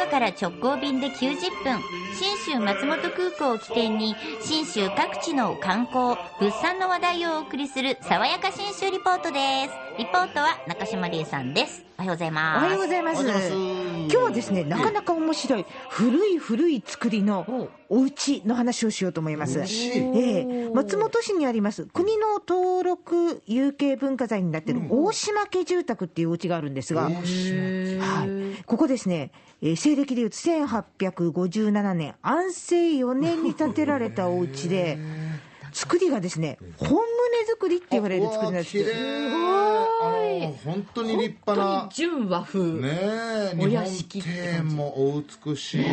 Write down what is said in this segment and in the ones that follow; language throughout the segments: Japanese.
岡から直行便で90分、新州松本空港を起点に、新州各地の観光、物産の話題をお送りする、爽やか新州リポートです。リポートは中島理恵さんです。おはようございます。はようございます。おはようございます今日はですね、なかなか面白い、古い古い作りのお家の話をしようと思います。ええ。松本市にあります、国の登録有形文化財になっている大島家住宅っていうお家があるんですが、はい、ここですね、えー西暦でいうと1857年、安政4年に建てられたお家で、作りがですね、本棟作りって言われる作りなんです綺麗あの本当に立派な。純和風、ねえお屋敷庭感じ。園もお美しいし、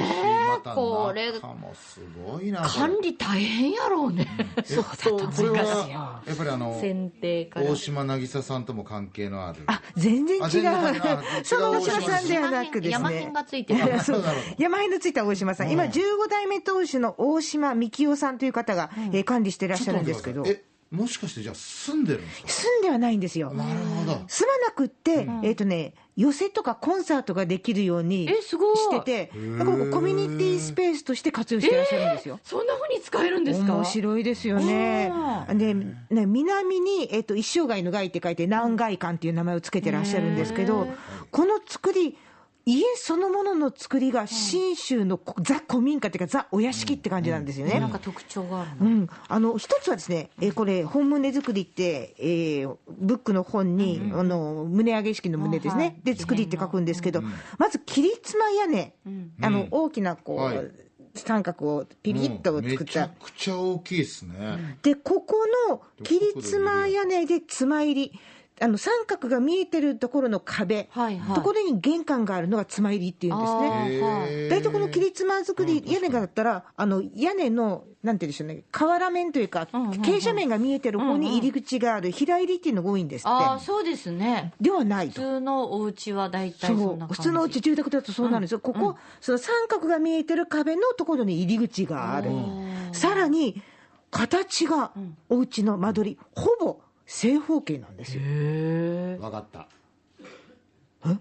またこれ。中もすごいな管理大変やろうね、そうだとこれ難しいはやっぱりあの選定から。大島渚さんとも関係のある。あ全然違う。あ全然違う。その大島さんではなくですね。山辺がついてる。山辺のついた大島さん、今、15代目当主の大島幹夫さんという方が、えー管理していらっしゃるんですけど、えもしかしてじゃあ住んでるんですか？住んではないんですよ。なるほど。住まなくって、えっ、とね、寄席とかコンサートができるようにえすごい。してて、だかコミュニティスペースとして活用してらっしゃるんですよ。そんな風に使えるんですか？面白いですよね。あ。で、ね、南に、えっ、と、一生涯の害って書いて、南外館っていう名前をつけてらっしゃるんですけど、この作り、家そのものの作りが信州のこザ古民家っていうか、ザお屋敷って感じなんですよね。なんか特徴があるの、うん、あの一つはですね、えーこれ、本棟作りって、えーブックの本に、あの棟上げ式の棟ですね、はいで作りって書くんですけど、まず、切妻屋根、あの大きなこう、はい。三角をピリッと作った。めちゃ。くちゃ大きいですね、で、ここの切妻屋根で妻入り。あの三角が見えてるところの壁、はいはい。ところに玄関があるのが妻入りっていうんですね。大体この切妻作り、屋根がだったら、あの屋根の、なんて言うんでしょうね、瓦面というか、傾斜面が見えてる方に入り口がある、平入りっていうのが多いんですって。ああそうですね。ではないと。普通のお家は大体そそんな感じ。う。普通のうち住宅だとそうなんですよ、ここ、その三角が見えてる壁のところに入り口がある、さらに形がお家の間取り、ほぼ正方形なんですよ。へわかった。え？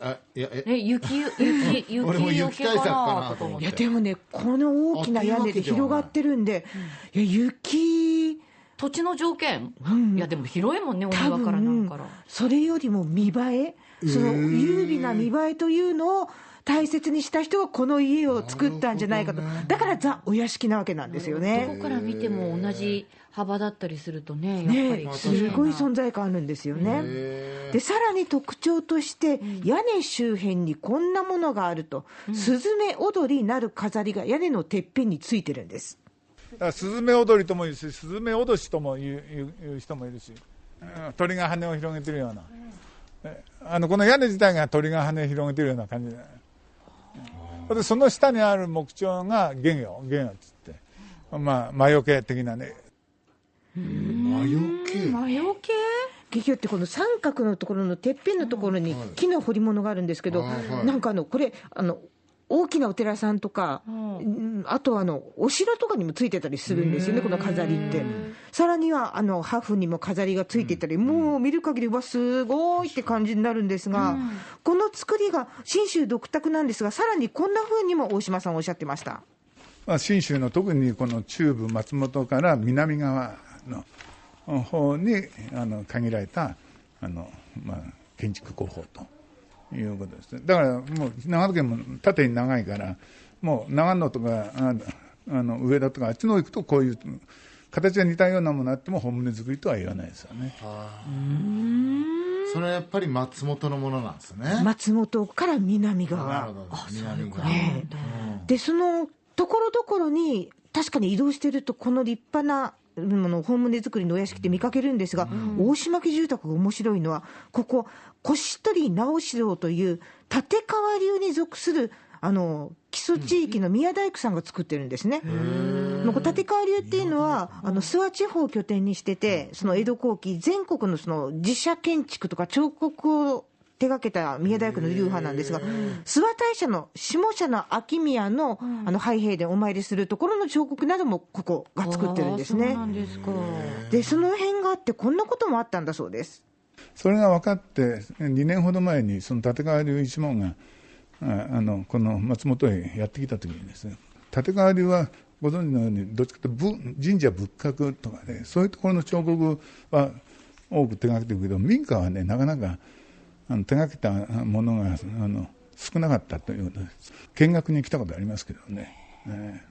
あいやえ？え雪雪雪 俺もよけか雪対策かななと思って。ていやでもね、この大きな屋根で広がってるんで、いや雪、土地の条件、ん。いやでも広いもんねお多庭からなん分からそれよりも見栄え、その優美な見栄えというのを大切にした人がこの家を作ったんじゃないかと、だからザ・お屋敷なわけなんですよどね。こから見ても同じ幅だったりするとねやっぱねり、すごい存在感あるんですよね。へでさらに特徴として、屋根周辺にこんなものがあると、スズメ踊りなる飾りが屋根のてっぺんについてるんです。だからスズメ踊りとも言うし、スズメ脅しとも言う人もいるし、うん鳥が羽を広げてるような、えあのこの屋根自体が鳥が羽を広げてるような感じで、うん。でその下にある木彫が原野、原野っつって、まあ、魔除け的なね、魔除け？魔除け？劇ってこの三角のところのてっぺんのところに木の彫り物があるんですけど、はいはい。なんかあのこれあの大きなお寺さんとか、うん。あとはあのお城とかにもついてたりするんですよね、この飾りって。さらにはあのハフにも飾りがついてたり、もう見る限りはすごいって感じになるんですが、この作りが信州独特なんですが、さらにこんな風にも大島さんおっしゃってました。まあ、信州の特にこの中部松本から南側の方にあの限られたあの、まあ、建築工法ということですね。だからもう長野県も縦に長いからもう長野とかああの上田とかあっちの方行くとこういう形が似たようなものあっても本棟作りとは言わないですよね。それはやっぱり松本のものなんですね。松本から南なる側ほ。ど。南側。ね。でそのところどころに確かに移動してるとこの立派なもの本棟作りのお屋敷って見かけるんですが、大島家住宅が面白いのはここ腰取直四郎という立川流に属するあの基礎地域の宮大工さんが作ってるんですね。もう立川流っていうのは、あの諏訪地方を拠点にしてて、その江戸後期、全国のその自社建築とか彫刻を手掛けた宮大工の流派なんですが、諏訪大社の下社の秋宮の,、あの拝殿でお参りするところの彫刻などもここが作ってるんですねそうな。んですかで、その辺があって、こんなこともあったんだそうです。それが分かって2年ほど前にその立川流一門がああのこの松本へやってきた時にですね立川流はご存知のようにどっちかというとぶ神社仏閣とかねそういうところの彫刻は多く手がけてるけど民家はねなかなかあの手がけたものがあの少なかったということです。見学に来たことありますけどね、え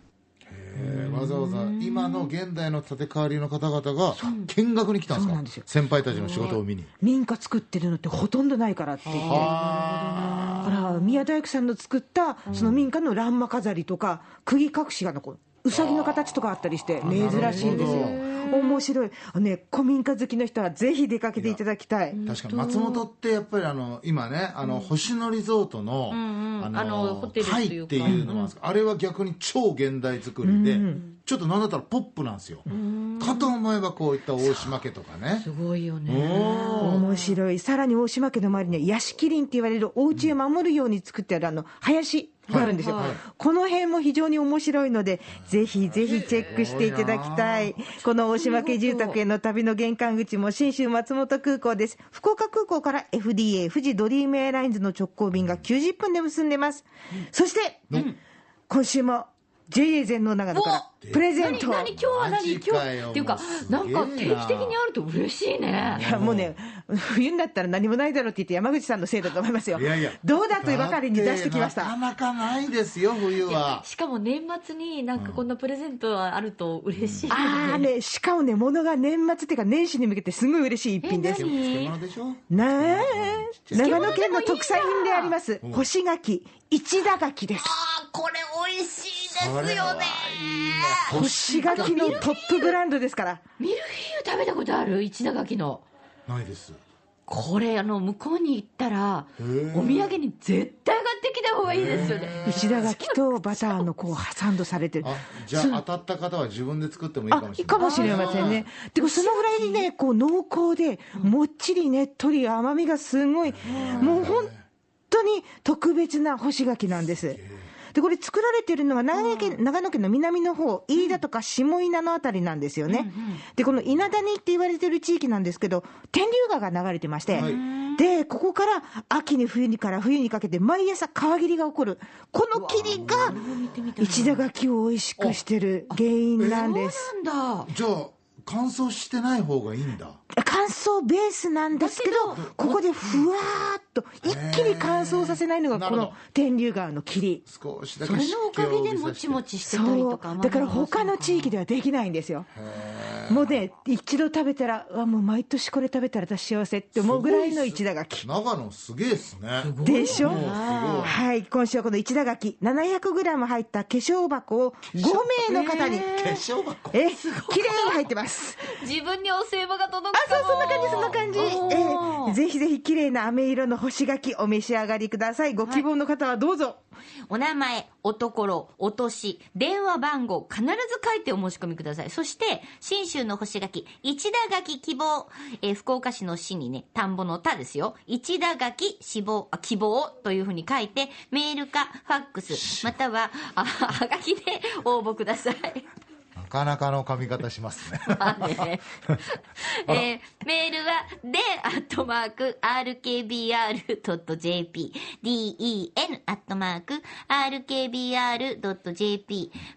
えー。わざわざ今の現代の建て替わりの方々が見学に来たんですか？そうなんですよ。先輩たちの仕事を見に。民家作ってるのってほとんどないからって言ってあ。だから宮大工さんの作ったその民家の欄間飾りとか釘隠しがこううさぎの形とかあったりして珍しいんですよ。面白い。ね古民家好きの人はぜひ出かけていただきたい。確かに。松本ってやっぱりあの今ねあの星野リゾートのんああのホテルっていうか。会っていうのもあるん。ですけどあれは逆に超現代作りでちょっとなんだったらポップなんですよ。かと思えばこういった大島家とかね。すごいよね。面白い。さらに大島家の周りには屋敷林って言われるお家を守るように作ってあるあの林があるんですよ、はい。はいこの辺も非常に面白いのでぜひぜひチェックしていただきたい。この大島家住宅への旅の玄関口も信州松本空港です。福岡空港から FDA 富士ドリームエアラインズの直行便が90分で結んでます、そして、今週も JA 全農長野からプレゼント。何何今日は何今日。っていうかな。んか定期的にあると嬉しいね。いやもうね、冬になったら何もないだろうって言って、山口さんのせいだと思いますよ。いやいや。どうだというばかりに出してきました。なかなかないですよ冬は。しかも年末になんかこんなプレゼントあると嬉しいよああね、しかもね、物が年末っていうか年始に向けてすごい嬉しい一品です。漬物でしょ？なあ、長野県の特産品であります、干し柿、一田柿です。あこれ美味しいですこれはいいね。干し柿のトップブランドですから。ミルフィーユ食べたことある？一田柿の。ないです。これあの向こうに行ったらお土産に絶対買ってきた方がいいですよね。一田柿とバターのこうサンドされてる。あじゃあ当たった方は自分で作ってもいいかあもしれない。かもしれませんね。でもそのぐらいにね、こう濃厚で、もっちりねっとり甘みがすごい、もう本当に特別な干し柿なんです。で、これ作られてるのは長野県、長野県の南の方、飯田とか下稲のあたりなんですよね。で、この稲谷って言われてる地域なんですけど、天竜川が流れてまして、はい。で、ここから秋に冬にから冬にかけて毎朝川霧が起こる。この霧が一田柿を美味しくしてる原因なんです。なんだ。じゃあ乾燥してない方がいいんだ。乾燥ベースなんですけど、ここでふわーっと一気に乾燥させないのがこの天竜川の霧。少しだけそれのおかげでもちもちしてたりそう。とかだから他の地域ではできないんですよ。もうね、一度食べたら、うわもう毎年これ食べたら私幸せって思うぐらいの一田柿。長野すげえっすね。でしょ？はい、今週はこの一田柿、700g 入った化粧箱を5名の方に、化粧箱。え、綺麗に入ってます。自分にお歳暮が届くあ、そう、そんな感じ、そんな感じ。えぜひぜひ綺麗な飴色の干し柿お召し上がりください。ご希望の方はどうぞ。お名前、おところ、お年、電話番号、必ず書いてお申し込みください。そして、信州の干し柿、一田柿希望、えー福岡市の市にね、田んぼの田ですよ。一田柿希望、あ、希望？というふうに書いて、メールかファックス、または、あ、はがきで応募ください。なかなかの髪型しますね。えーメールは、で、アットマーク、rkbr.jp、den、アットマーク、rkbr.jp、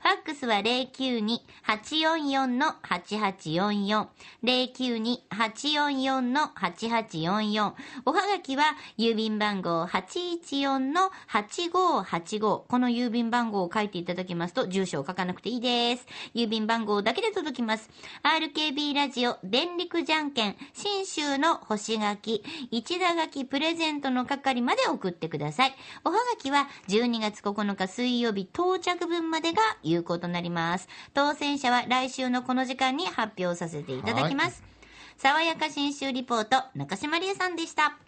ファックスは092-844-8844、092-844-8844、おはがきは、郵便番号814-8585、この郵便番号を書いていただきますと、住所を書かなくていいです。郵便番号だけで届きます。RKB ラジオ電力じゃんけん新州の干し柿一田柿プレゼントの係まで送ってください。おはがきは12月9日水曜日到着分までが有効となります。当選者は来週のこの時間に発表させていただきます。爽やか新州リポート中島理恵さんでした。